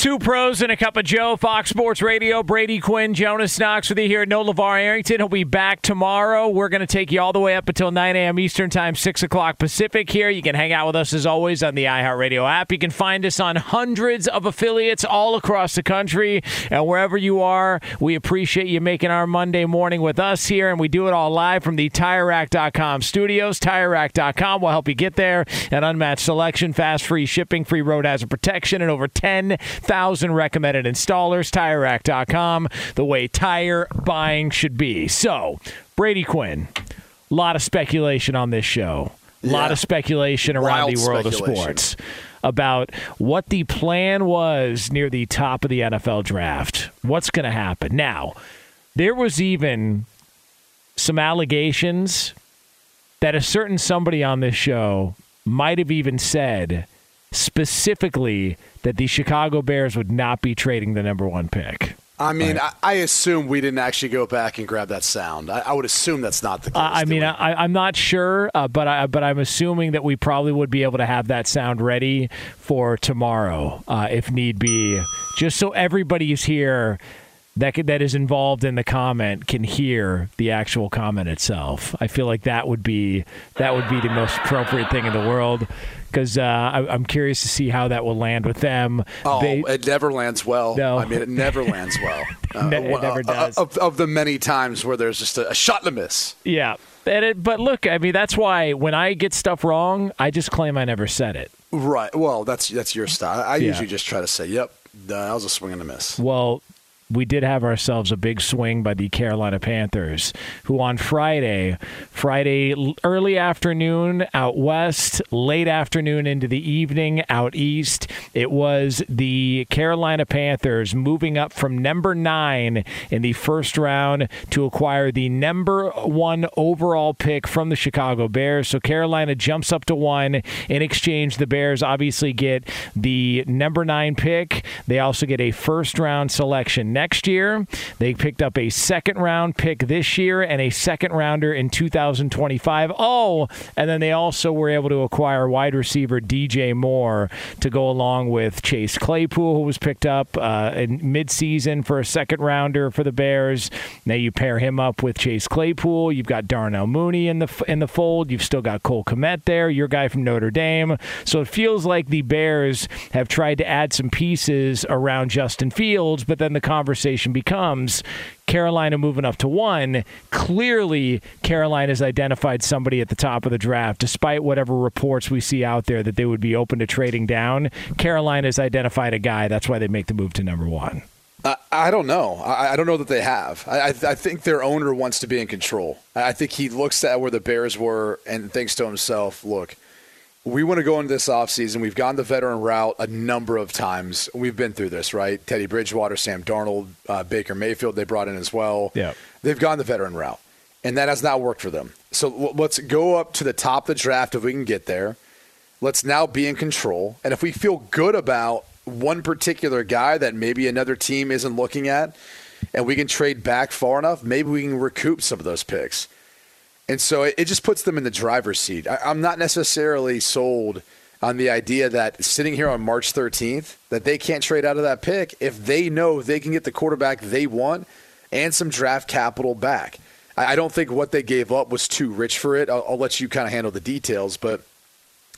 Two pros and a cup of Joe, Fox Sports Radio. Brady Quinn, Jonas Knox with you here. No LeVar Arrington. He'll be back tomorrow. We're going to take you all the way up until 9 a.m. Eastern Time, 6 o'clock Pacific here. You can hang out with us as always on the iHeartRadio app. You can find us on hundreds of affiliates all across the country. And wherever you are, we appreciate you making our Monday morning with us here. And we do it all live from the TireRack.com studios. TireRack.com will help you get there. An unmatched selection, fast free shipping, free road hazard protection, and over 10 1,000 recommended installers. TireRack.com, the way tire buying should be. So, Brady Quinn, a lot of speculation on this show. A lot of speculation around Wild the world of sports about what the plan was near the top of the NFL draft. What's going to happen? Now, there was even some allegations that a certain somebody on this show might have even said specifically that the Chicago Bears would not be trading the number one pick. I mean, I, I assume we didn't actually go back and grab that sound. I, I would assume that's not the case. Uh, I mean. I, I'm not sure, uh, but I, but I'm assuming that we probably would be able to have that sound ready for tomorrow, uh, if need be, just so everybody's here that could, that is involved in the comment can hear the actual comment itself. I feel like that would be that would be the most appropriate thing in the world because uh, I'm curious to see how that will land with them. Oh, They- it never lands well. No. I mean, it never lands well. Uh, it never uh, does. Of, of the many times where there's just a, a shot and a miss. Yeah. And it, but look, I mean, that's why when I get stuff wrong, I just claim I never said it. Right. Well, that's that's your style. I Yeah. usually just try to say, "Yep, that was a swing and a miss." Well, we did have ourselves a big swing by the Carolina Panthers, who on Friday, Friday early afternoon out west, late afternoon into the evening out east, it was the Carolina Panthers moving up from number nine in the first round to acquire the number one overall pick from the Chicago Bears. So Carolina jumps up to one. In exchange, the Bears obviously get the number nine pick. They also get a first round selection next year. They picked up a second round pick this year and a second rounder in 2025. Oh, and then they also were able to acquire wide receiver DJ Moore to go along with Chase Claypool, who was picked up uh, in midseason for a second rounder for the Bears. Now you pair him up with Chase Claypool. You've got Darnell Mooney in the in the fold. You've still got Cole Kmet there, your guy from Notre Dame. So it feels like the Bears have tried to add some pieces around Justin Fields, but then the conversation conversation becomes Carolina moving up to one. Clearly, Carolina has identified somebody at the top of the draft, despite whatever reports we see out there that they would be open to trading down. Carolina has identified a guy. That's why they make the move to number one. I, don't know. I, I don't know that they have. I, I think their owner wants to be in control. I think he looks at where the Bears were and thinks to himself, look, we want to go into this offseason. We've gone the veteran route a number of times. We've been through this, right? Teddy Bridgewater, Sam Darnold, uh, Baker Mayfield, they brought in as well. Yeah. They've gone the veteran route, and that has not worked for them. So w- let's go up to the top of the draft if we can get there. Let's now be in control. And if we feel good about one particular guy that maybe another team isn't looking at, and we can trade back far enough, maybe we can recoup some of those picks. And so it, it just puts them in the driver's seat. I, I'm not necessarily sold on the idea that sitting here on March 13th, that they can't trade out of that pick if they know they can get the quarterback they want and some draft capital back. I, don't think what they gave up was too rich for it. I'll, I'll let you kind of handle the details, but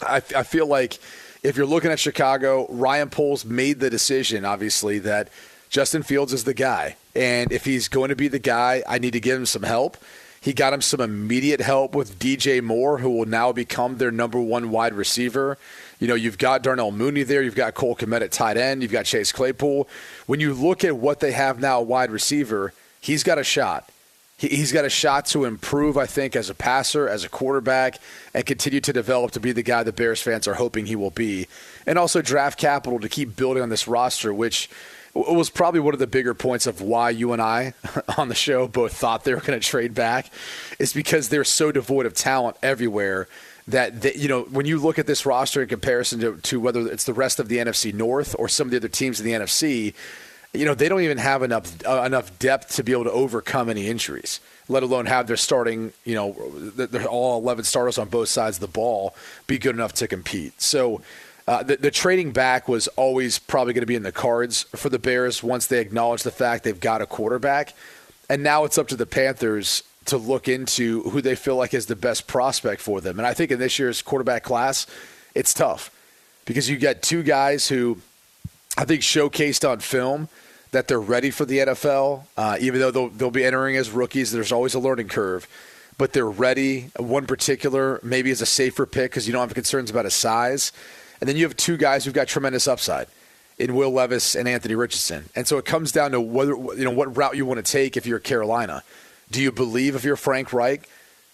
I, I feel like if you're looking at Chicago, Ryan Poles made the decision, obviously, that Justin Fields is the guy. And if he's going to be the guy, I need to give him some help. He got him some immediate help with DJ Moore, who will now become their number one wide receiver. You know, you've got Darnell Mooney there. You've got Cole Kmet at tight end. You've got Chase Claypool. When you look at what they have now, wide receiver, he's got a shot. He's got a shot to improve, I think, as a passer, as a quarterback, and continue to develop to be the guy the Bears fans are hoping he will be. And also draft capital to keep building on this roster, which was probably one of the bigger points of why you and I on the show both thought they were going to trade back, is because they're so devoid of talent everywhere that they, you know when you look at this roster in comparison to, to whether it's the rest of the NFC North or some of the other teams in the NFC, you know they don't even have enough uh, enough depth to be able to overcome any injuries. Let alone have their starting, you know, they're all 11 starters on both sides of the ball be good enough to compete. So uh, the, the, trading back was always probably going to be in the cards for the Bears once they acknowledge the fact they've got a quarterback. And now it's up to the Panthers to look into who they feel like is the best prospect for them. And I think in this year's quarterback class, it's tough because you get two guys who I think showcased on film that they're ready for the NFL, uh, even though they'll, they'll be entering as rookies. There's always a learning curve but they're ready. One particular maybe is a safer pick because you don't have concerns about his size. And then you have two guys who've got tremendous upside in Will Levis and Anthony Richardson. And so it comes down to whether you know what route you want to take if you're Carolina. Do you believe if you're Frank Reich,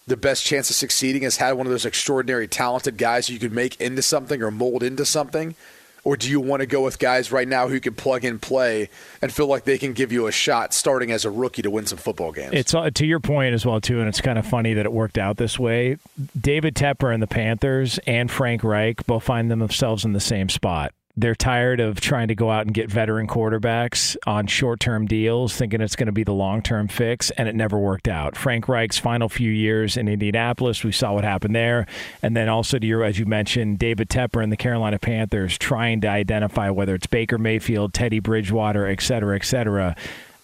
the best chance of succeeding is had one of those extraordinary talented guys you could make into something or mold into something? Or do you want to go with guys right now who can plug and play and feel like they can give you a shot starting as a rookie to win some football games? It's uh, to your point as well too, and it's kind of funny that it worked out this way. David Tepper and the Panthers and Frank Reich both find themselves in the same spot they're tired of trying to go out and get veteran quarterbacks on short term deals, thinking it's going to be the long term fix, and it never worked out. Frank Reich's final few years in Indianapolis, we saw what happened there. And then also to your, as you mentioned, David Tepper and the Carolina Panthers trying to identify whether it's Baker Mayfield, Teddy Bridgewater, et cetera, et cetera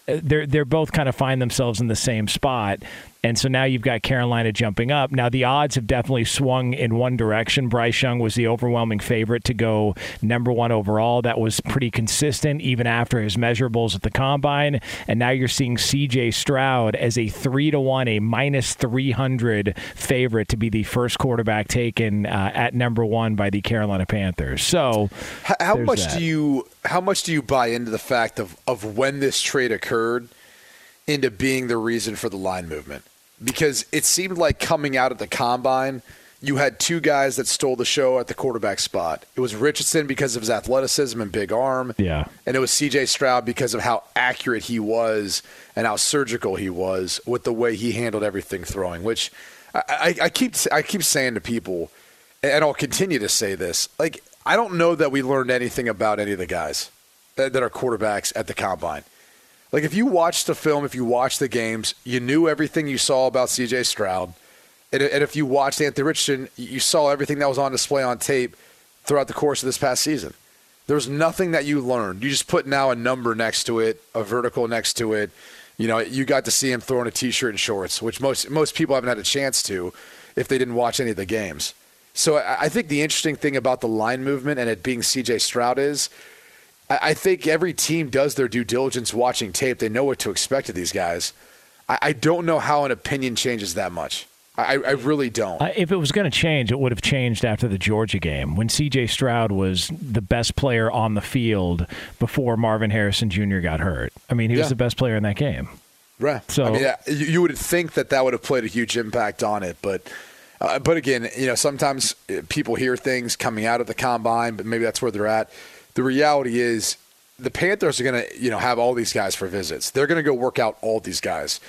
they're they're both kind of find themselves in the same spot. And so now you've got Carolina jumping up. Now the odds have definitely swung in one direction. Bryce Young was the overwhelming favorite to go number one overall. That was pretty consistent even after his measurables at the combine. And now you're seeing C.J. Stroud as a three to one, a minus three hundred favorite to be the first quarterback taken uh, at number one by the Carolina Panthers. So how, how much that. do you how much do you buy into the fact of of when this trade occurred into being the reason for the line movement? Because it seemed like coming out at the combine, you had two guys that stole the show at the quarterback spot. It was Richardson because of his athleticism and big arm. Yeah. And it was CJ Stroud because of how accurate he was and how surgical he was with the way he handled everything throwing, which I, I, I keep I keep saying to people, and I'll continue to say this, like I don't know that we learned anything about any of the guys that, that are quarterbacks at the combine. Like if you watched the film, if you watched the games, you knew everything you saw about C.J. Stroud, and, and if you watched Anthony Richardson, you saw everything that was on display on tape throughout the course of this past season. There was nothing that you learned. You just put now a number next to it, a vertical next to it. You know, you got to see him throwing a t-shirt and shorts, which most most people haven't had a chance to if they didn't watch any of the games. So I, I think the interesting thing about the line movement and it being C.J. Stroud is I, I think every team does their due diligence watching tape. They know what to expect of these guys. I, I don't know how an opinion changes that much. I, I really don't. Uh, if it was going to change, it would have changed after the Georgia game when C.J. Stroud was the best player on the field before Marvin Harrison Jr. got hurt. I mean, he Yeah. was the best player in that game. Right. So- I mean, yeah, you, you would think that that would have played a huge impact on it, but uh, but again, you know, sometimes uh, people hear things coming out of the combine, but maybe that's where they're at. The reality is, the Panthers are going to you know have all these guys for visits. They're going to go work out all these guys.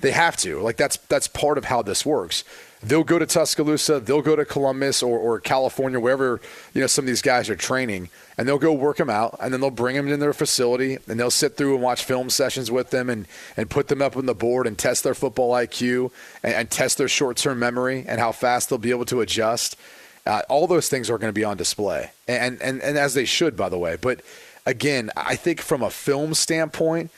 They have to. Like that's that's part of how this works. They'll go to Tuscaloosa, they'll go to Columbus or, or California, wherever you know some of these guys are training, and they'll go work them out, and then they'll bring them in their facility, and they'll sit through and watch film sessions with them, and and put them up on the board and test their football IQ and, and test their short term memory and how fast they'll be able to adjust. Uh, all those things are going to be on display, and, and and as they should, by the way. But again, I think from a film standpoint,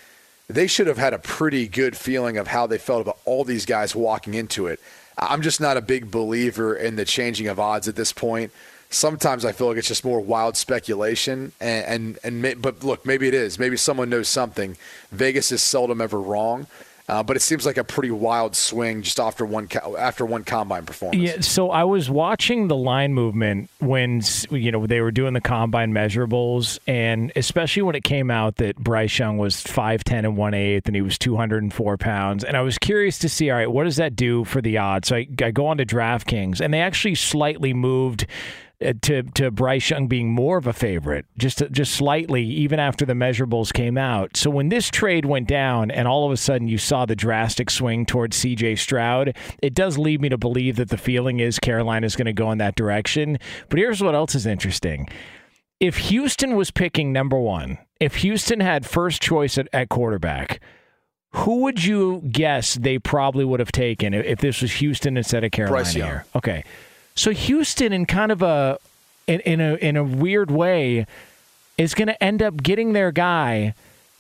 they should have had a pretty good feeling of how they felt about all these guys walking into it. I'm just not a big believer in the changing of odds at this point. Sometimes I feel like it's just more wild speculation, and and, and may, but look, maybe it is. Maybe someone knows something. Vegas is seldom ever wrong, uh, but it seems like a pretty wild swing just after one after one combine performance. Yeah, so I was watching the line movement when you know they were doing the combine measurables, and especially when it came out that Bryce Young was five ten and one eighth, and he was two hundred and four pounds, and I was curious to see, all right, what does that do for the odds? So I, I go on to DraftKings, and they actually slightly moved Uh, to to Bryce Young being more of a favorite, just just slightly, even after the measurables came out. So when this trade went down, and all of a sudden you saw the drastic swing towards C.J. Stroud, it does lead me to believe that the feeling is Carolina is going to go in that direction. But here's what else is interesting: if Houston was picking number one, if Houston had first choice at, at quarterback. Who would you guess they probably would have taken if- if this was Houston instead of Carolina Bryce Young. here? Okay. So Houston, in kind of a in, in a in a weird way, is going to end up getting their guy.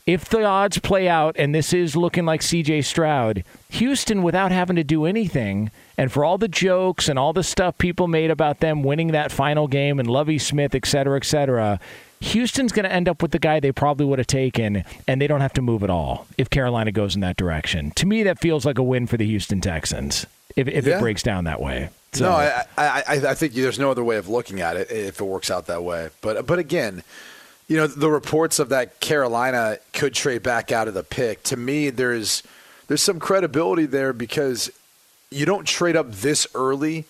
If the odds play out and this is looking like CJ Stroud, Houston, without having to do anything, and for all the jokes and all the stuff people made about them winning that final game and Lovie Smith, et cetera, et cetera, Houston's going to end up with the guy they probably would have taken, and they don't have to move at all if Carolina goes in that direction. To me, that feels like a win for the Houston Texans if, if Yeah. it breaks down that way. No, I, I, I, think there's no other way of looking at it if it works out that way. But but again, you know, the reports of that Carolina could trade back out of the pick. To me, there's there's some credibility there because you don't trade up this early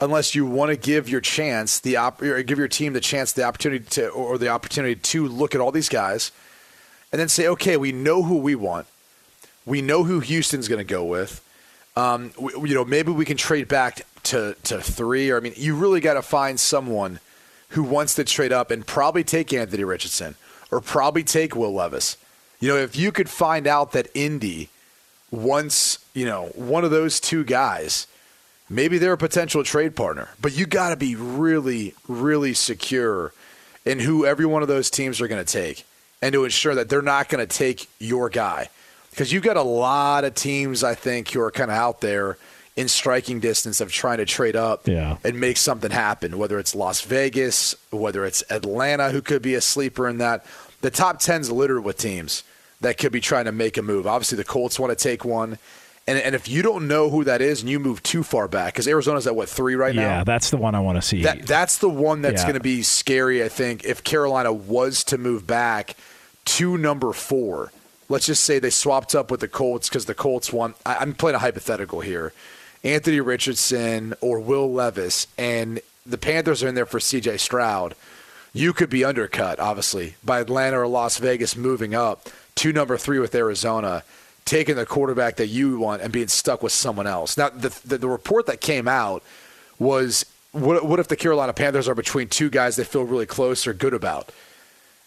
unless you want to give your chance the op- give your team the chance the opportunity to or the opportunity to look at all these guys and then say, okay, we know who we want. We know who Houston's going to go with. Um, we, you know, maybe we can trade back to, to three. Or I mean, you really got to find someone who wants to trade up and probably take Anthony Richardson or probably take Will Levis. You know, if you could find out that Indy wants, you know, one of those two guys, maybe they're a potential trade partner. But you got to be really, really secure in who every one of those teams are going to take and to ensure that they're not going to take your guy. Because you've got a lot of teams, I think, who are kind of out there in striking distance of trying to trade up Yeah. and make something happen, whether it's Las Vegas, whether it's Atlanta, who could be a sleeper in that. The top 10's littered with teams that could be trying to make a move. Obviously, the Colts want to take one. And, and if you don't know who that is and you move too far back, because Arizona's at what, three right now? yeah, that's the one I want to see. That that's the one that's Yeah. going to be scary. I think if Carolina was to move back to number four, let's just say they swapped up with the Colts because the Colts want. I, I'm playing a hypothetical here. Anthony Richardson or Will Levis, and the Panthers are in there for C.J. Stroud. You could be undercut, obviously, by Atlanta or Las Vegas moving up to number three with Arizona, taking the quarterback that you want and being stuck with someone else. Now, the, the, the report that came out was what, what if the Carolina Panthers are between two guys they feel really close or good about,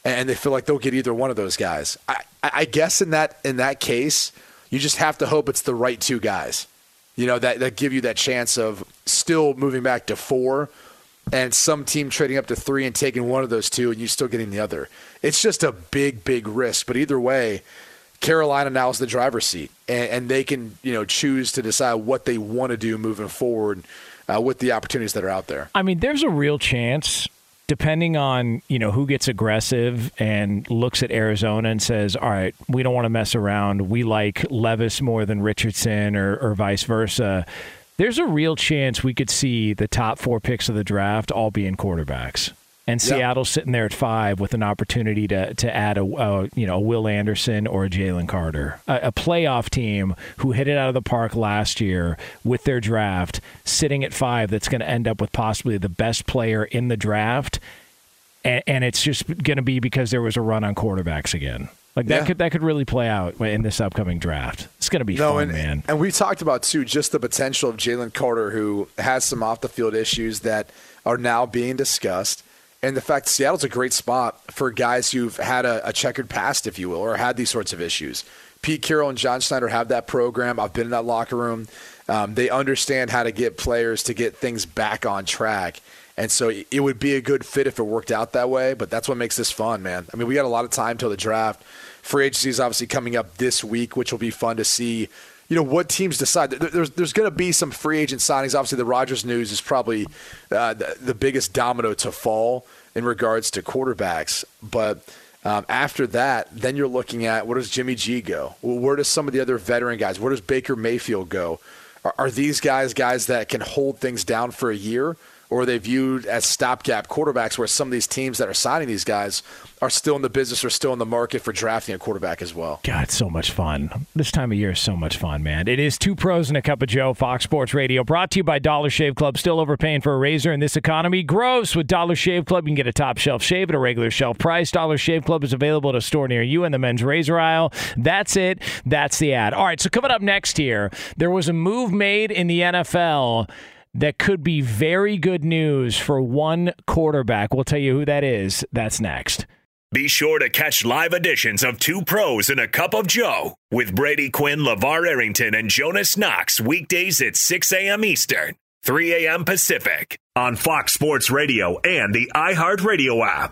and they feel like they'll get either one of those guys? I, I guess in that in that case, you just have to hope it's the right two guys. You know that that give you that chance of still moving back to four, and some team trading up to three and taking one of those two, and you still getting the other. It's just a big big risk. But either way. Carolina now is the driver's seat, and, and they can you know choose to decide what they want to do moving forward uh, with the opportunities that are out there. I mean, there's a real chance depending on you know who gets aggressive and looks at Arizona and says, "All right, we don't want to mess around. We like Levis more than Richardson, or, or vice versa." There's a real chance we could see the top four picks of the draft all being quarterbacks and Yeah. Seattle's sitting there at five with an opportunity to to add a, a you know a Will Anderson or a Jalen Carter, a, a playoff team who hit it out of the park last year with their draft, sitting at five. That's going to end up with possibly the best player in the draft, and, and it's just going to be because there was a run on quarterbacks again. Like that Yeah. could that could really play out in this upcoming draft. It's going to be No, fun, and, man. and we talked about too just the potential of Jalen Carter, who has some off the field issues that are now being discussed, and the fact Seattle's a great spot for guys who've had a, a checkered past, if you will, or had these sorts of issues. Pete Carroll and John Schneider have that program. I've been in that locker room. Um, they understand how to get players to get things back on track. And so it would be a good fit if it worked out that way, but that's what makes this fun, man. I mean, we got a lot of time till the draft. Free agency is obviously coming up this week, which will be fun to see. You know what teams decide. There's there's going to be some free agent signings. Obviously, the Rodgers news is probably uh, the, the biggest domino to fall in regards to quarterbacks. But um, after that, then you're looking at where does Jimmy G go? Where does some of the other veteran guys? Where does Baker Mayfield go? Are, are these guys guys that can hold things down for a year? Or they viewed as stopgap quarterbacks where some of these teams that are signing these guys are still in the business or still in the market for drafting a quarterback as well? God, so much fun. This time of year is so much fun, man. It is two pros and a cup of Joe, Fox Sports Radio, brought to you by Dollar Shave Club. Still overpaying for a razor in this economy? Gross. With Dollar Shave Club, you can get a top shelf shave at a regular shelf price. Dollar Shave Club is available at a store near you in the men's razor aisle. That's it. That's the ad. All right, so coming up next here, there was a move made in the NFL that could be very good news for one quarterback. We'll tell you who that is. That's next. Be sure to catch live editions of Two Pros and a Cup of Joe with Brady Quinn, LeVar Arrington, and Jonas Knox weekdays at 6 a.m. Eastern, 3 a.m. Pacific on Fox Sports Radio and the iHeartRadio app.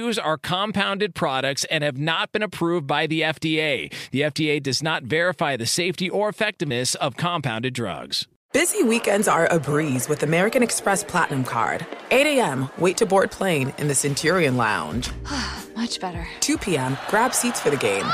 Chews are compounded products and have not been approved by the FDA. The FDA does not verify the safety or effectiveness of compounded drugs. Busy weekends are a breeze with American Express Platinum Card. 8 a.m., wait to board plane in the Centurion Lounge. Much better. 2 p.m., grab seats for the game.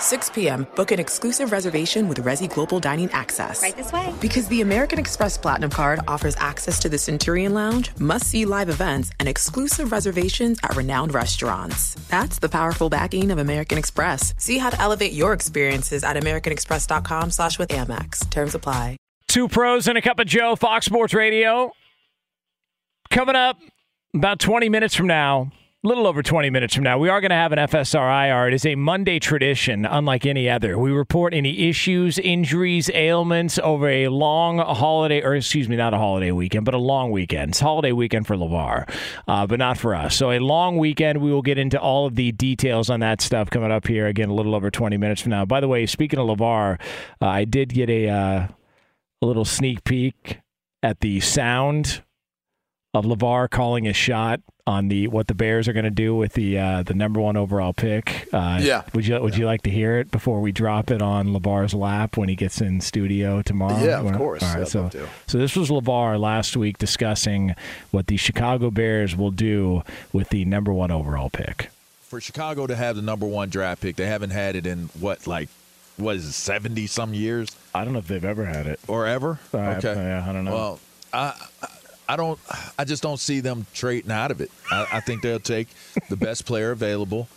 6 p.m., book an exclusive reservation with Resy Global Dining Access. Right this way. Because the American Express Platinum Card offers access to the Centurion Lounge, must see live events, and exclusive reservations at renowned restaurants. That's the powerful backing of American Express. See how to elevate your experiences at AmericanExpress.com slash with Amex. Terms apply. Two pros and a cup of Joe, Fox Sports Radio. Coming up about 20 minutes from now, a little over 20 minutes from now, we are going to have an FSRIR. It is a Monday tradition, unlike any other. We report any issues, injuries, ailments over a long holiday, or excuse me, not a holiday weekend, but a long weekend. It's holiday weekend for LeVar, uh, but not for us. So a long weekend. We will get into all of the details on that stuff coming up here again a little over 20 minutes from now. By the way, speaking of LeVar, uh, I did get a, uh, a little sneak peek at the sound of LeVar calling a shot on the what the Bears are going to do with the uh, the number one overall pick. Uh, Yeah. Would you Would you like to hear it before we drop it on LeVar's lap when he gets in studio tomorrow? Yeah, of course. All right. So so this was LeVar last week discussing what the Chicago Bears will do with the number one overall pick. for Chicago to have the number one draft pick, they haven't had it in what, like, what is it, seventy some years I don't know if they've ever had it. or ever? Uh, okay, yeah, I don't know. Well, I, I don't, I just don't see them trading out of it. I, I think they'll take the best player available,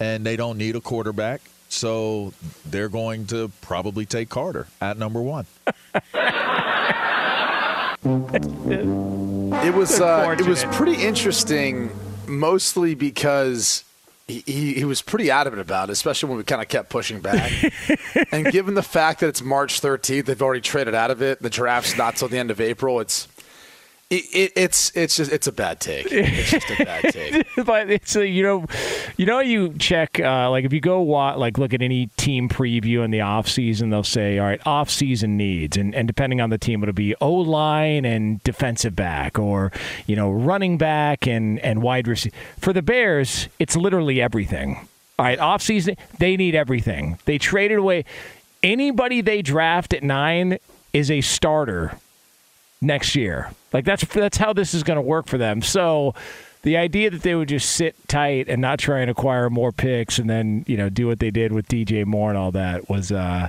and they don't need a quarterback, so they're going to probably take Carter at number one. It was uh, it was pretty interesting, mostly because he, he, he was pretty adamant about it, especially when we kind of kept pushing back. and given the fact that it's March 13th, they've already traded out of it. The draft's not till the end of April. It's it, it, it's it's just it's a bad take. It's just a bad take. but it's a, you know, you know, you check uh, like if you go wa- like look at any team preview in the off season, they'll say, all right, off season needs, and and depending on the team, it'll be O line and defensive back, or you know, running back and and wide receiver. For the Bears, it's literally everything. All right, off season, they need everything. They traded away anybody they draft at nine is a starter next year. Like that's that's how this is going to work for them. So the idea that they would just sit tight and not try and acquire more picks and then you know do what they did with DJ Moore and all that was uh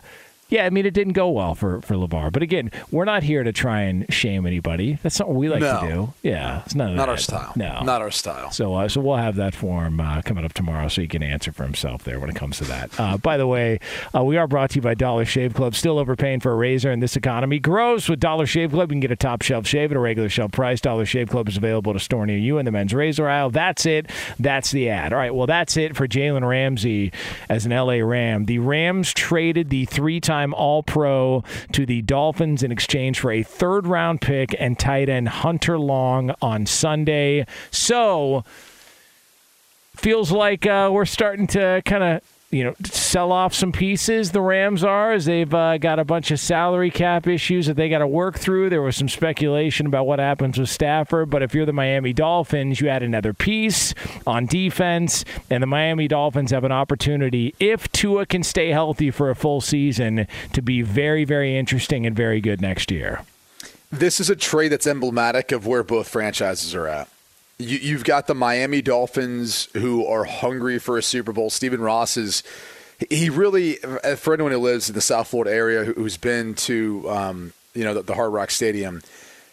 yeah, I mean it didn't go well for for Levar. But again, we're not here to try and shame anybody. That's not what we like No. to do. Yeah, it's none of Not our style. No, Not our style. so, uh, so we'll have that for him uh, coming up tomorrow, so he can answer for himself there when it comes to that. Uh, by the way, uh, we are brought to you by Dollar Shave Club. Still overpaying for a razor in this economy Gross. with Dollar Shave Club. You can get a top shelf shave at a regular shelf price. Dollar Shave Club is available to store near you in the men's razor aisle. That's it. That's the ad. All right. Well, that's it for Jalen Ramsey as an LA Ram. The Rams traded the three-time All-Pro to the Dolphins in exchange for a third-round pick and tight end Hunter Long on Sunday. So feels like uh, we're starting to kind of you know sell off some pieces the rams are as they've uh, got a bunch of salary cap issues that they got to work through there was some speculation about what happens with stafford but if you're the miami dolphins you add another piece on defense and the miami dolphins have an opportunity if tua can stay healthy for a full season to be very very interesting and very good next year This is a trade that's emblematic of where both franchises are at. You, you've got the Miami Dolphins who are hungry for a Super Bowl. Stephen Ross is. He really, for anyone who lives in the South Florida area who- who's been to, um, you know, the, the Hard Rock Stadium,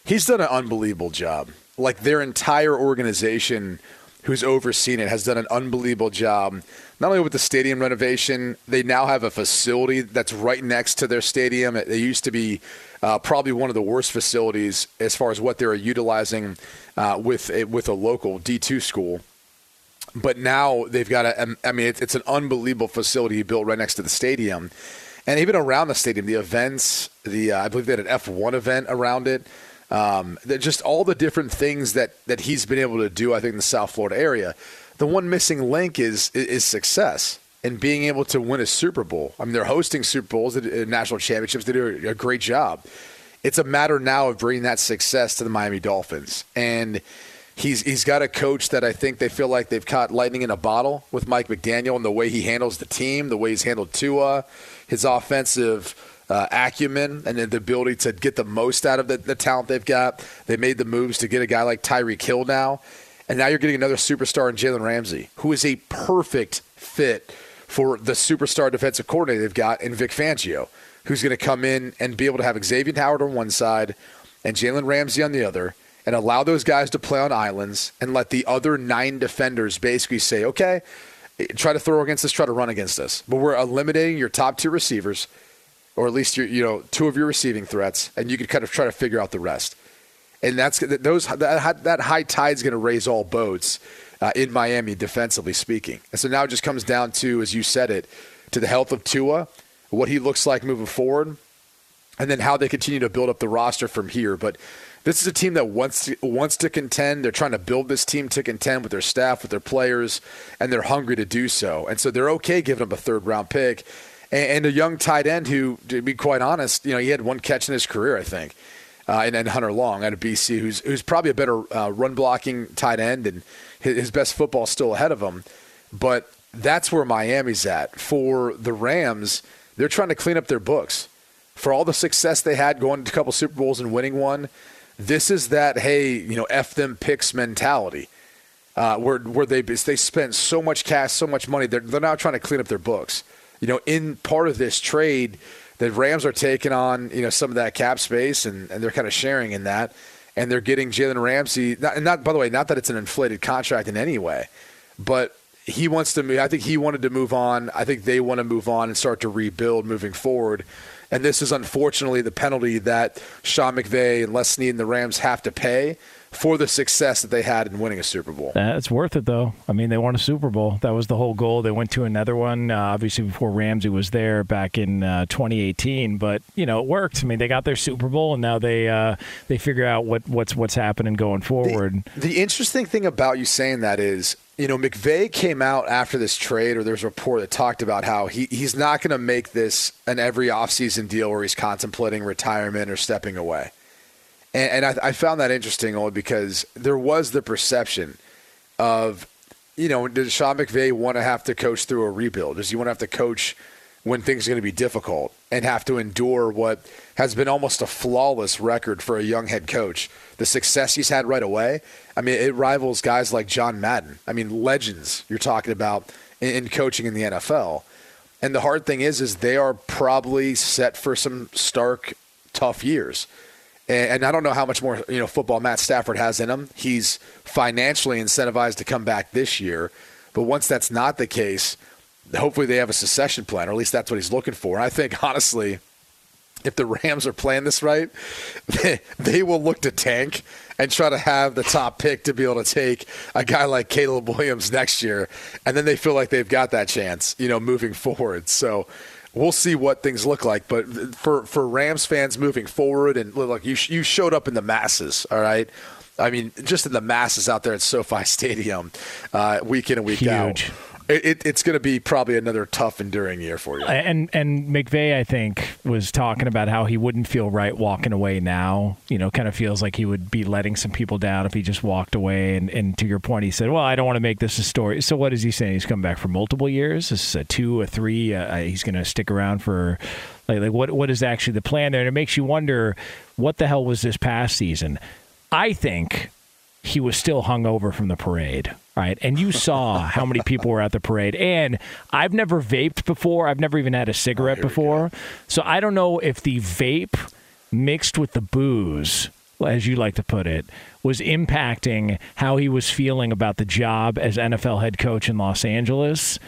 he's done an unbelievable job. Like their entire organization, who's overseen it, has done an unbelievable job. Not only with the stadium renovation, they now have a facility that's right next to their stadium. It used to be uh, probably one of the worst facilities as far as what they're utilizing uh, with a, with a local D two school. But now they've got a. I mean, it's, it's an unbelievable facility built right next to the stadium, and even around the stadium, the events. The uh, I believe they had an F one event around it. Um, just all the different things that that he's been able to do. I think in the South Florida area, the one missing link is, is success and being able to win a Super Bowl. I mean, they're hosting Super Bowls, national championships. They do a, a great job. It's a matter now of bringing that success to the Miami Dolphins, and he's he's got a coach that I think they feel like they've caught lightning in a bottle with Mike McDaniel and the way he handles the team, the way he's handled Tua, his offensive uh, acumen, and the ability to get the most out of the, the talent they've got. They made the moves to get a guy like Tyreek Hill now, and now you're getting another superstar in Jalen Ramsey, who is a perfect fit for the superstar defensive coordinator they've got in Vic Fangio, who's going to come in and be able to have Xavier Howard on one side and Jalen Ramsey on the other, and allow those guys to play on islands and let the other nine defenders basically say, okay, try to throw against us, try to run against us. But we're eliminating your top two receivers, or at least your, you know, two of your receiving threats, and you could kind of try to figure out the rest. And that's those that, that high tide's going to raise all boats uh, in Miami defensively speaking. And so now it just comes down to, as you said it, to the health of Tua, what he looks like moving forward, and then how they continue to build up the roster from here. But this is a team that wants to, wants to contend. They're trying to build this team to contend with their staff, with their players, and they're hungry to do so. And so they're okay giving them a third round pick and, and a young tight end who, to be quite honest, you know, he had one catch in his career, I think. Uh, and, and Hunter Long out of BC, who's who's probably a better uh, run blocking tight end, and his, his best football is still ahead of him. But that's where Miami's at. For the Rams, they're trying to clean up their books. For all the success they had going to a couple Super Bowls and winning one, this is that hey, you know, f them picks mentality. Uh, where where they they spent so much cash, so much money, they're they're now trying to clean up their books. You know, in part of this trade, the Rams are taking on you know some of that cap space, and, and they're kind of sharing in that, and they're getting Jalen Ramsey. Not, and not by the way, not that it's an inflated contract in any way, but he wants to move. I think he wanted to move on. I think they want to move on and start to rebuild moving forward. And this is unfortunately the penalty that Sean McVay and Les Snead and the Rams have to pay for the success that they had in winning a Super Bowl. That's worth it, though. I mean, they won a Super Bowl. That was the whole goal. They went to another one, uh, obviously, before Ramsey was there back in uh, 2018. But, you know, it worked. I mean, they got their Super Bowl, and now they uh, they figure out what, what's, what's happening going forward. The, the interesting thing about you saying that is you know, McVay came out after this trade, or there's a report that talked about how he, he's not going to make this an every offseason deal where he's contemplating retirement or stepping away. And, and I, I, found that interesting only because there was the perception of, you know, does Sean McVay want to have to coach through a rebuild? Does he want to have to coach when things are going to be difficult and have to endure what has been almost a flawless record for a young head coach? The success he's had right away I mean, it rivals guys like John Madden. I mean, legends you're talking about in, in coaching in the NFL. And the hard thing is, is they are probably set for some stark, tough years. And, I don't know how much more you know football Matt Stafford has in him. He's financially incentivized to come back this year, but once that's not the case, hopefully they have a succession plan, or at least that's what he's looking for. And I think honestly, if the Rams are playing this right, they, they will look to tank and try to have the top pick to be able to take a guy like Caleb Williams next year, and then they feel like they've got that chance, you know, moving forward. So we'll see what things look like. But for for Rams fans moving forward, and look, you you showed up in the masses, all right. I mean, just in the masses out there at SoFi Stadium, uh, week in and week Huge. out it, it's going to be probably another tough, enduring year for you. And and McVay, I think, was talking about how he wouldn't feel right walking away now. You know, kind of feels like he would be letting some people down if he just walked away. And, and to your point, he said, "Well, I don't want to make this a story." So what is he saying? He's coming back for multiple years. This is a two, a three. Uh, he's going to stick around for like like what what is actually the plan there? And it makes you wonder what the hell was this past season. I think he was still hungover from the parade, right? And you saw how many people were at the parade. And I've never vaped before. I've never even had a cigarette oh, before. So I don't know if the vape mixed with the booze, as you like to put it, was impacting how he was feeling about the job as NFL head coach in Los Angeles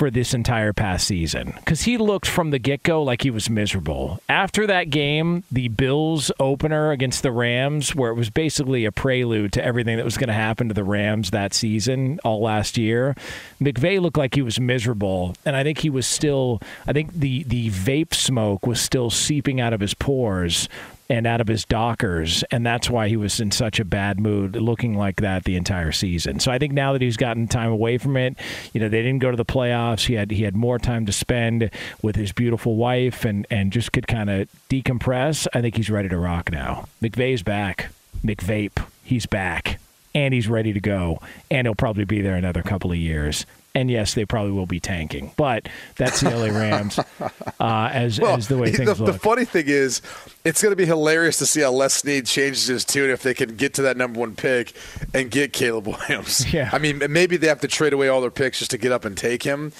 for this entire past season because he looked from the get go like he was miserable. After that game, the Bills opener against the Rams, where it was basically a prelude to everything that was going to happen to the Rams that season, all last year, McVay looked like he was miserable. And I think he was still, I think the, the vape smoke was still seeping out of his pores and out of his Dockers, and that's why he was in such a bad mood, looking like that the entire season. So I think now that he's gotten time away from it, you know, they didn't go to the playoffs. He had he had more time to spend with his beautiful wife, and and just could kind of decompress. I think he's ready to rock now. McVay's back. McVape, he's back, and he's ready to go, and he'll probably be there another couple of years. And yes, they probably will be tanking, but that's the LA Rams uh, as, well, as the way things the, look. The funny thing is, it's going to be hilarious to see how Les Snead changes his tune if they can get to that number one pick and get Caleb Williams. Yeah. I mean, maybe they have to trade away all their picks just to get up and take him.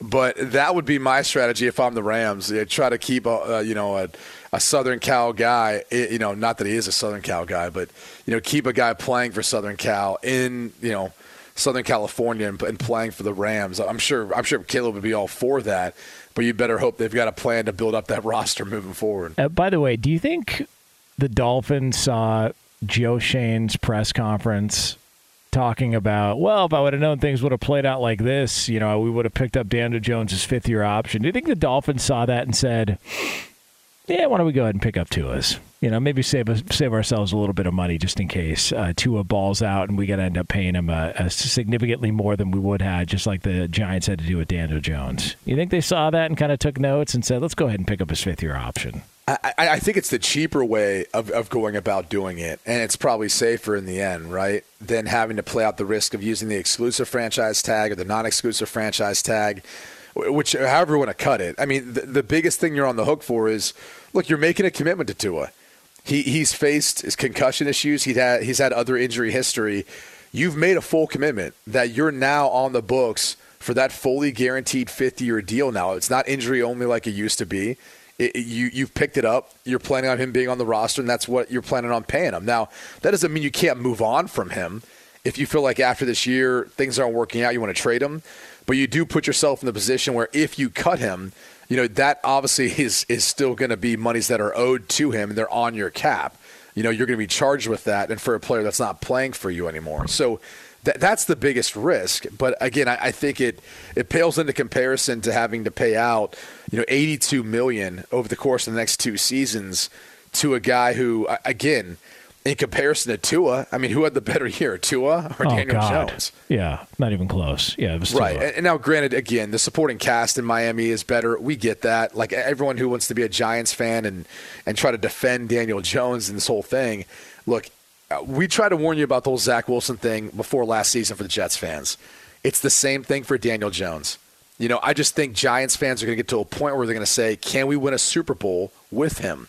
But that would be my strategy if I'm the Rams. Yeah, try to keep a, uh, you know a, a Southern Cal guy. eh, You know, not that he is a Southern Cal guy, but you know, keep a guy playing for Southern Cal in you know Southern California and, and playing for the Rams. I'm sure I'm sure Caleb would be all for that. But you better hope they've got a plan to build up that roster moving forward. Uh, by the way, do you think the Dolphins saw Joe Schoen's press conference talking about, well, if I would have known things would have played out like this, you know, we would have picked up Daniel Jones's fifth year option. Do you think the Dolphins saw that and said, yeah, why don't we go ahead and pick up Tua's? You know, maybe save us, save ourselves a little bit of money just in case uh, Tua balls out and we got to end up paying him uh, uh, significantly more than we would have, just like the Giants had to do with Daniel Jones. You think they saw that and kind of took notes and said, let's go ahead and pick up his fifth year option? I, I think it's the cheaper way of, of going about doing it, and it's probably safer in the end, right? Than having to play out the risk of using the exclusive franchise tag or the non-exclusive franchise tag, which however you want to cut it. I mean, the, the biggest thing you're on the hook for is, look, you're making a commitment to Tua. He he's faced his concussion issues. He had he's had other injury history. You've made a full commitment that you're now on the books for that fully guaranteed 50 year deal. Now it's not injury only like it used to be. It, it- you you've picked it up. You're planning on him being on the roster, and that's what you're planning on paying him. Now that doesn't mean you can't move on from him. If you feel like after this year things aren't working out, you want to trade him. But you do put yourself in the position where if you cut him, you know that obviously is is still going to be monies that are owed to him, and they're on your cap. You know you're going to be charged with that, and for a player that's not playing for you anymore, so. That, that's the biggest risk, but again, I, I think it it pales into comparison to having to pay out, you know, 82 million over the course of the next two seasons to a guy who, again, in comparison to Tua, I mean, who had the better year, Tua or oh, Daniel God. Jones? Yeah, not even close. Yeah, it was Right. Tua. And and now, granted, again, the supporting cast in Miami is better. We get that. Like everyone who wants to be a Giants fan and and try to defend Daniel Jones and this whole thing. Look, uh, we tried to warn you about the whole Zach Wilson thing before last season for the Jets fans. It's the same thing for Daniel Jones. You know, I just think Giants fans are going to get to a point where they're going to say, "Can we win a Super Bowl with him?"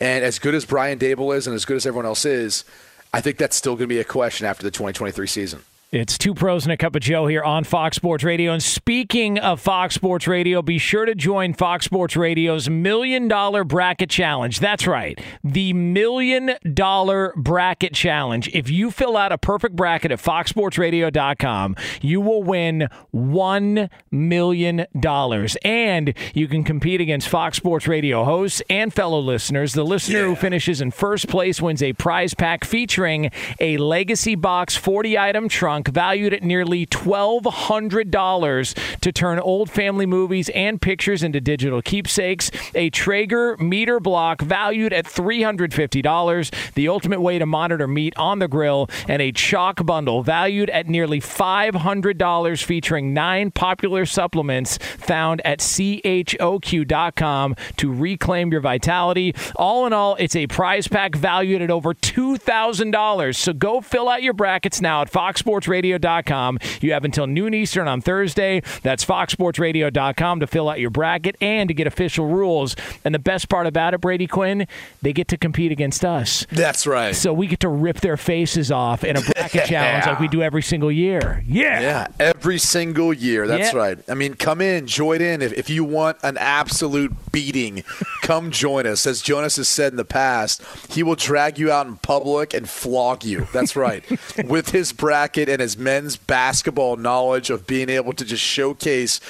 And as good as Brian Daboll is, and as good as everyone else is, I think that's still going to be a question after the 2023 season. It's two pros and a cup of Joe here on Fox Sports Radio. And speaking of Fox Sports Radio, be sure to join Fox Sports Radio's Million Dollar Bracket Challenge. That's right, the Million Dollar Bracket Challenge. If you fill out a perfect bracket at foxsportsradio.com, you will win $1 million. And you can compete against Fox Sports Radio hosts and fellow listeners. The listener who finishes in first place wins a prize pack featuring a Legacy Box 40 item trunk valued at nearly $1,200 to turn old family movies and pictures into digital keepsakes, a Traeger MEATER Block valued at $350, the ultimate way to monitor meat on the grill, and a Choq bundle valued at nearly $500 featuring nine popular supplements found at choq.com to reclaim your vitality. All in all, it's a prize pack valued at over $2,000. So go fill out your brackets now at foxsportsradio.com. You have until noon Eastern on Thursday. That's foxsportsradio.com to fill out your bracket and to get official rules. And the best part about it, Brady Quinn, they get to compete against us. That's right. So we get to rip their faces off in a bracket challenge like we do every single year. Yeah. Yeah, every single year. That's Yeah. right. I mean, come in, join in. If, if you want an absolute beating, come join us. As Jonas has said in the past, he will drag you out in public and flog you. That's right. With his bracket and his men's basketball knowledge of being able to just showcase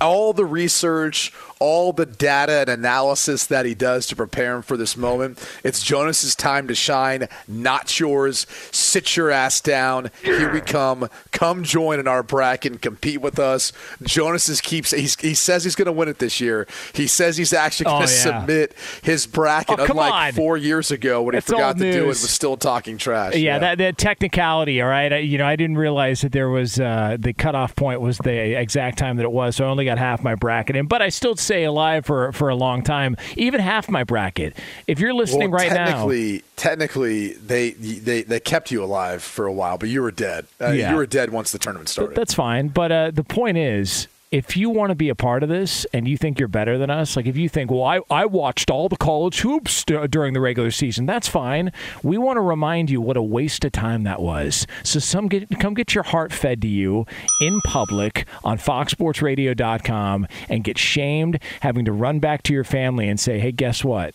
all the research, all the data and analysis that he does to prepare him for this moment. It's Jonas's time to shine, not yours. Sit your ass down. Here we come. Come join in our bracket and compete with us. Jonas keeps he's, he says he's going to win it this year. He says he's actually going Oh, to yeah. submit his bracket, Oh, unlike on. four years ago when he forgot to do it. news. Was still talking trash. Yeah, that, that technicality, all right. I, you know, I didn't realize that there was uh, the cutoff point was the exact time that it was, so I only got half my bracket in. But I still stay alive for for a long time, even half my bracket. If you're listening well, right now, technically, technically, they, they they kept you alive for a while, but you were dead. Uh, Yeah. You were dead once the tournament started. that's fine. But uh, the point is, if you want to be a part of this and you think you're better than us, like if you think, well, I, I watched all the college hoops d- during the regular season, that's fine. We want to remind you what a waste of time that was. So some get, come get your heart fed to you in public on foxsportsradio.com and get shamed having to run back to your family and say, hey, guess what?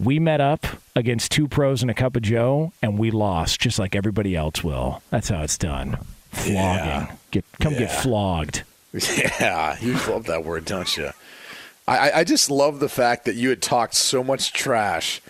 We met up against two pros and a cup of Joe, and we lost, just like everybody else will. That's how it's done. Flogging. Yeah. Get come get flogged. Yeah, you love that word, don't you? I, I- I just love the fact that you had talked so much trash,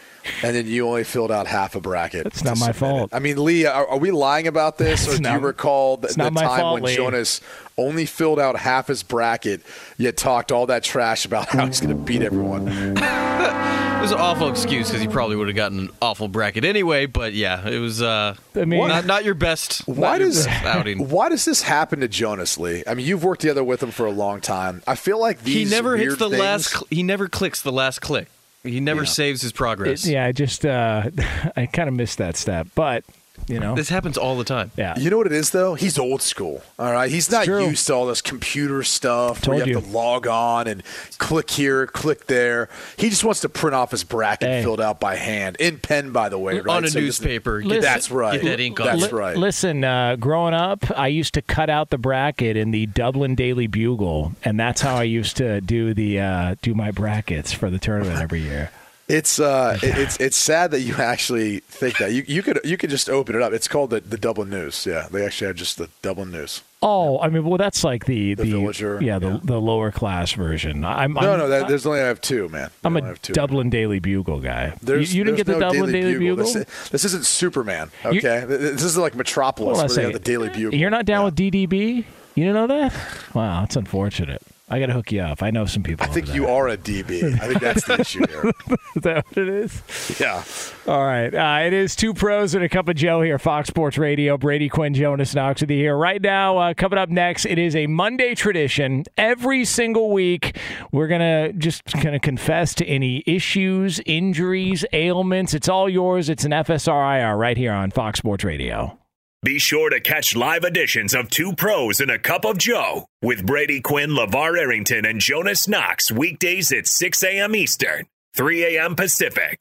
and then you only filled out half a bracket. That's not my fault. it. I mean, Lee, are, are we lying about this, or It's do not- you recall the, the time fault, when Lee. Jonas only filled out half his bracket, yet talked all that trash about how he's going to beat everyone? It was an awful excuse because he probably would have gotten an awful bracket anyway. But yeah, it was. Uh, I mean- not, not your best. Why does best outing? why does this happen to Jonas Lee? I mean, you've worked together with him for a long time. I feel like He these never hits the things- last. Cl- he never clicks the last click. He never Yeah. saves his progress. It- yeah, I just uh, I kind of missed that step, but you know, This happens all the time. yeah. You know what it is though? He's old school. All right, he's not used to all this computer stuff Told where you you. have to log on and click here, click there. He just wants to print off his bracket Hey. filled out by hand in pen, by the way, right? On a So newspaper. Listen- That's right. Get that ink on That's it. Li- right. Listen, uh, growing up, I used to cut out the bracket in the Dublin Daily Bugle, and that's how I used to do the uh, do my brackets for the tournament every year. It's uh, it- it's it's sad that you actually think that you you could you could just open it up. It's called the the Dublin News. Yeah, they actually have just the Dublin News. Oh, I mean, well, that's like the The Villager, yeah, the yeah. the lower class version. I'm, No, I'm, no, that, there's only I have two, man. They I'm a two. Dublin Daily Bugle guy. You- There's, you, didn't get the no Dublin Daily, Bugle. This, this isn't Superman, You- okay? this is like Metropolis, a where they the Daily Bugle. You're not down Yeah. with DDB? You didn't know that? Wow, that's unfortunate. I got to hook you up. I know some people. I think you are a DB. I think that's the issue here. Is that what it is? Yeah. All right. Uh, it is two pros and a cup of Joe here, Fox Sports Radio. Brady Quinn, Jonas Knox with you here. Right now, uh, coming up next, it is a Monday tradition. Every single week, we're going to just kind of confess to any issues, injuries, ailments. It's all yours. It's an FSRIR right here on Fox Sports Radio. Be sure to catch live editions of Two Pros and a Cup of Joe with Brady Quinn, LeVar Arrington, and Jonas Knox weekdays at 6 a.m. Eastern, 3 a.m. Pacific.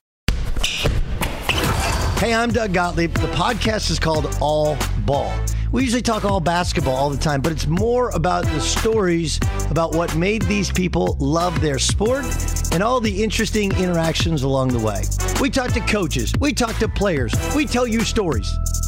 Hey, I'm Doug Gottlieb. The podcast is called All Ball. We usually talk all basketball all the time, but it's more about the stories about what made these people love their sport and all the interesting interactions along the way. We talk to coaches, we talk to players, we tell you stories.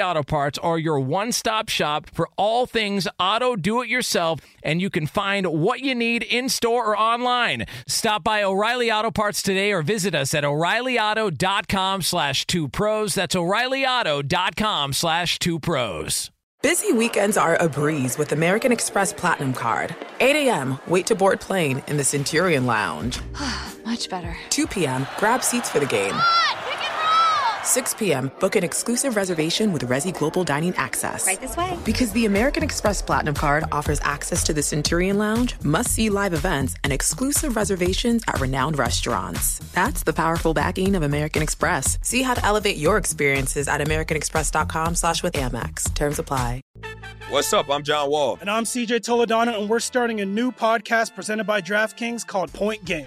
Auto Parts are your one stop shop for all things auto do it yourself, and you can find what you need in store or online. Stop by O'Reilly Auto Parts today or visit us at o'ReillyAuto.com slash two pros. That's o'ReillyAuto.com slash two pros. Busy weekends are a breeze with American Express Platinum Card. 8 a.m., wait to board plane in the Centurion Lounge. Much better. 2 p.m., grab seats for the game. 6 p.m., book an exclusive reservation with Resy Global Dining Access. Right this way. Because the American Express Platinum Card offers access to the Centurion Lounge, must see live events, and exclusive reservations at renowned restaurants. That's the powerful backing of American Express. See how to elevate your experiences at AmericanExpress.com slash with Amex. Terms apply. What's up? I'm John Wall. And I'm CJ Toledano, and we're starting a new podcast presented by DraftKings called Point Game.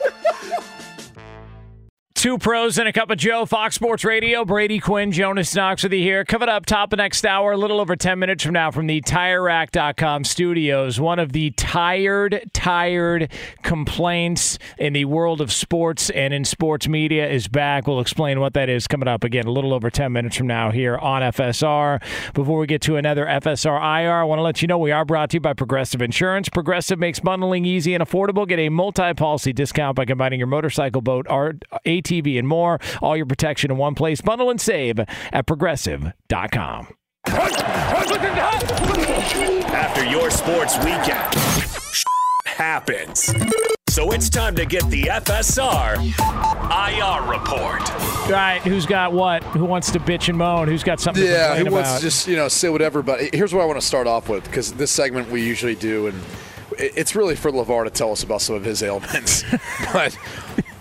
Two pros and a cup of Joe, Fox Sports Radio. Brady Quinn, Jonas Knox with you here. Coming up top of next hour, a little over 10 minutes from now from the TireRack.com studios. One of the tired, tired complaints in the world of sports and in sports media is back. We'll explain what that is coming up again a little over 10 minutes from now here on FSR. Before we get to another FSR IR, I want to let you know we are brought to you by Progressive Insurance. Progressive makes bundling easy and affordable. Get a multi policy discount by combining your motorcycle, boat, or ATV, and more. All your protection in one place. Bundle and save at progressive.com. After your sports weekend, happens. So it's time to get the FSR IR report. All right, who's got what? Who wants to bitch and moan? Who's got something Yeah, to who complain wants about? to just you know say whatever? But here's what I want to start off with because this segment we usually do, and it's really for Levar to tell us about some of his ailments. but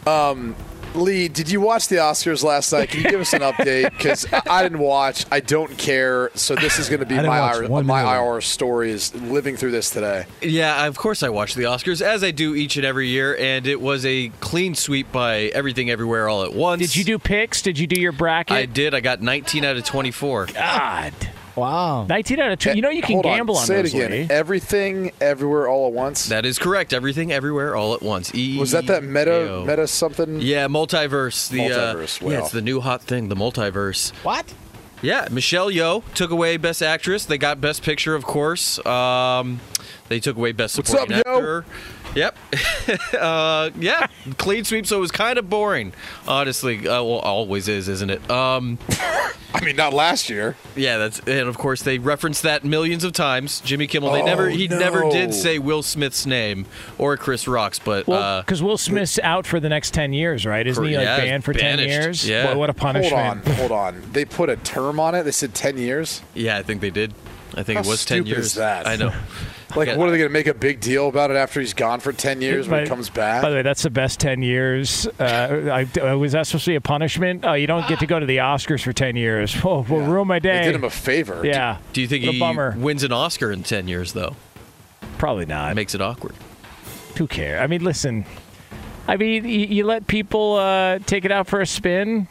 um, Lee, did you watch the Oscars last night? Can you give us an update? Because I, I didn't watch. I don't care. So this is going to be my watch IR, my minute. IR story is living through this today. Yeah, of course I watched the Oscars as I do each and every year, and it was a clean sweep by Everything Everywhere All at Once. Did you do picks? Did you do your bracket? I did. I got 19 out of 24. God. Wow. 19 out of 20. You know you can Hold gamble on say those, it again. Lee. Everything, everywhere, all at once. That is correct. Everything Everywhere All at Once. E Was that that meta A-O. meta something? Yeah, multiverse. The Multiverse, Uh, yeah, it's the new hot thing. The multiverse. What? Yeah, Michelle Yeoh took away Best Actress. They got Best Picture, of course. Um, they took away Best What's Supporting up, Yeoh? Actor. Yep. uh, yeah, clean sweep. So it was kind of boring, honestly. Uh, well, always is, isn't it? Um, I mean, not last year. yeah, that's and of course they referenced that millions of times. Jimmy Kimmel. They Oh, never. He never did say Will Smith's name or Chris Rock's, but Well, uh, because Will Smith's out for the next 10 years, right? Isn't he like Yeah, banned for 10 years? Yeah. What, what a punishment. Hold on, hold on. They put a term on it. They said ten years. yeah, I think they did. I think How it was ten stupid years. is that? I know. Like, what are they going to make a big deal about it after he's gone for ten years when By- he comes back? By the way, that's the best 10 years. Uh, I, uh, was that supposed to be a punishment? Oh, you don't get to go to the Oscars for 10 years. Oh, will ruin my day. They did him a favor. Yeah. Do you think a he bummer. wins an Oscar in ten years though? Probably not. It Makes it awkward. Who cares? I mean, listen. I mean, you, you let people uh, take it out for a spin.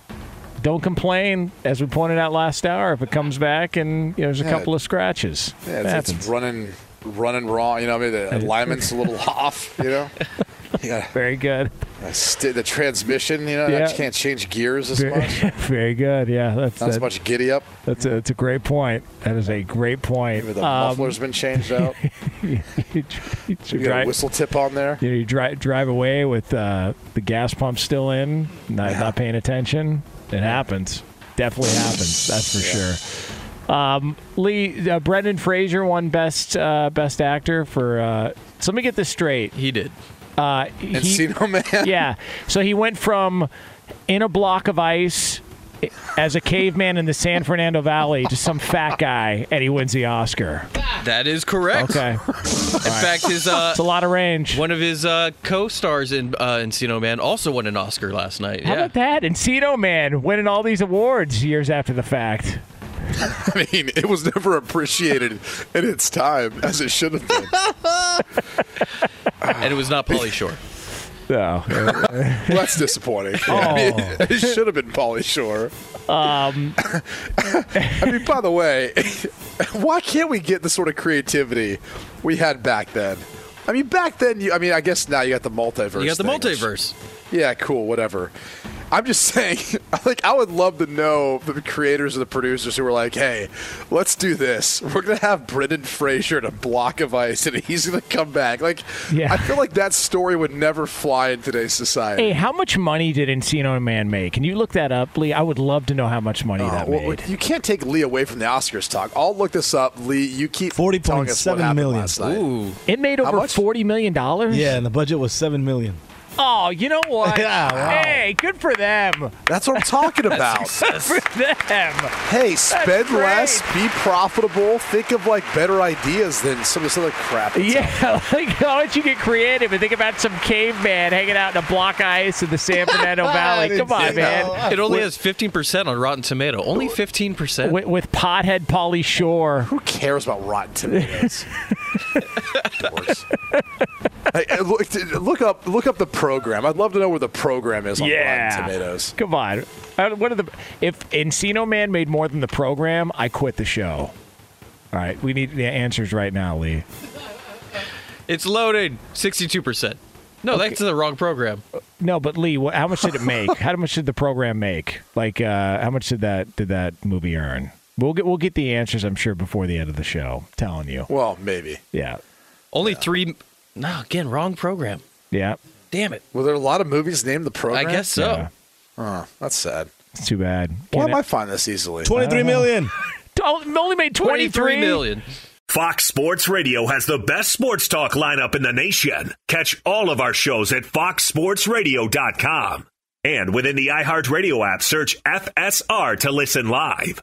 Don't complain, as we pointed out last hour. If it comes back and you know, there's a Yeah. couple of scratches, Yeah, it's, it's running, running wrong. You know, I mean, the alignment's a little off. You know, yeah. Very good. St- the transmission. You know, Yeah. Just can't change gears as Very, much. very good. Yeah, that's Not as much giddy up. That's a, that's a great point. That is a great point. Maybe the Um, muffler's been changed out. you, you You got a drive, whistle tip on there. you, know, you drive drive away with uh, the gas pump still in, not, not paying attention. It happens. Definitely happens. That's for sure. Um, Lee uh, Brendan Fraser won best uh, best actor for. Uh, so let me get this straight. He did. Uh, he, Encino Man. yeah. So he went from in a block of ice as a caveman in the San Fernando Valley to some fat guy, and he wins the Oscar. That is correct. Okay. In fact, his uh, It's a lot of range. one of his uh, co-stars in uh, Encino Man also won an Oscar last night. How yeah. about that? Encino Man winning all these awards years after the fact. I mean, it was never appreciated in its time as it should have been. and it was not Pauly Shore. No. Well, that's disappointing. Oh. I mean, it should have been Pauly Shore. Um, I mean, by the way, why can't we get the sort of creativity we had back then? I mean, back then, you, I mean, I guess now you got the multiverse. You got the thing, which- multiverse. yeah, cool, whatever. I'm just saying, like, I would love to know the creators or the producers who were like, hey, let's do this. We're going to have Brendan Fraser in a block of ice and he's going to come back. Like, Yeah. I feel like that story would never fly in today's society. Hey, how much money did Encino Man make? Can you look that up, Lee? I would love to know how much money Uh, that well, made. you can't take Lee away from the Oscars talk. I'll look this up. Lee, you keep telling us what happened million. last night. It made over forty million dollars. Yeah, and the budget was seven million. Oh, you know what? Yeah, wow. Hey, good for them. That's what I'm talking about. Good for them. Hey, spend less, be profitable, think of like better ideas than some of this other crap. Yeah, like why don't you get creative and think about some caveman hanging out in a block of ice in the San Fernando Valley? Come on, man. It only has 15% on Rotten Tomato. Only 15%. With, with pothead Pauly Shore. Who cares about Rotten Tomatoes? Hey, look, look up look up the program. I'd love to know where the program is on Yeah. Rotten Tomatoes. Come on. Uh, What are the if Encino Man made more than the program, I quit the show. All right, we need the answers right now, Lee. It's loaded. 62%. No, that's the wrong program. No, but Lee, what, how much did it make? how much did the program make? Like, uh, how much did that did that movie earn? We'll get we'll get the answers, I'm sure, before the end of the show. telling you. Well, maybe. Yeah. Only three. No, again, wrong program. Yeah. Damn it. Were there a lot of movies named the program? I guess so. Yeah. Oh, that's sad. It's too bad. Why Can't am I find this easily? Twenty-three million. Only made 23 million. Fox Sports Radio has the best sports talk lineup in the nation. Catch all of our shows at foxsportsradio.com. And within the iHeartRadio app, search FSR to listen live.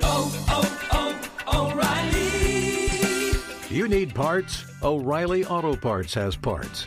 Oh, oh, oh, O'Reilly. You need parts? O'Reilly Auto Parts has parts.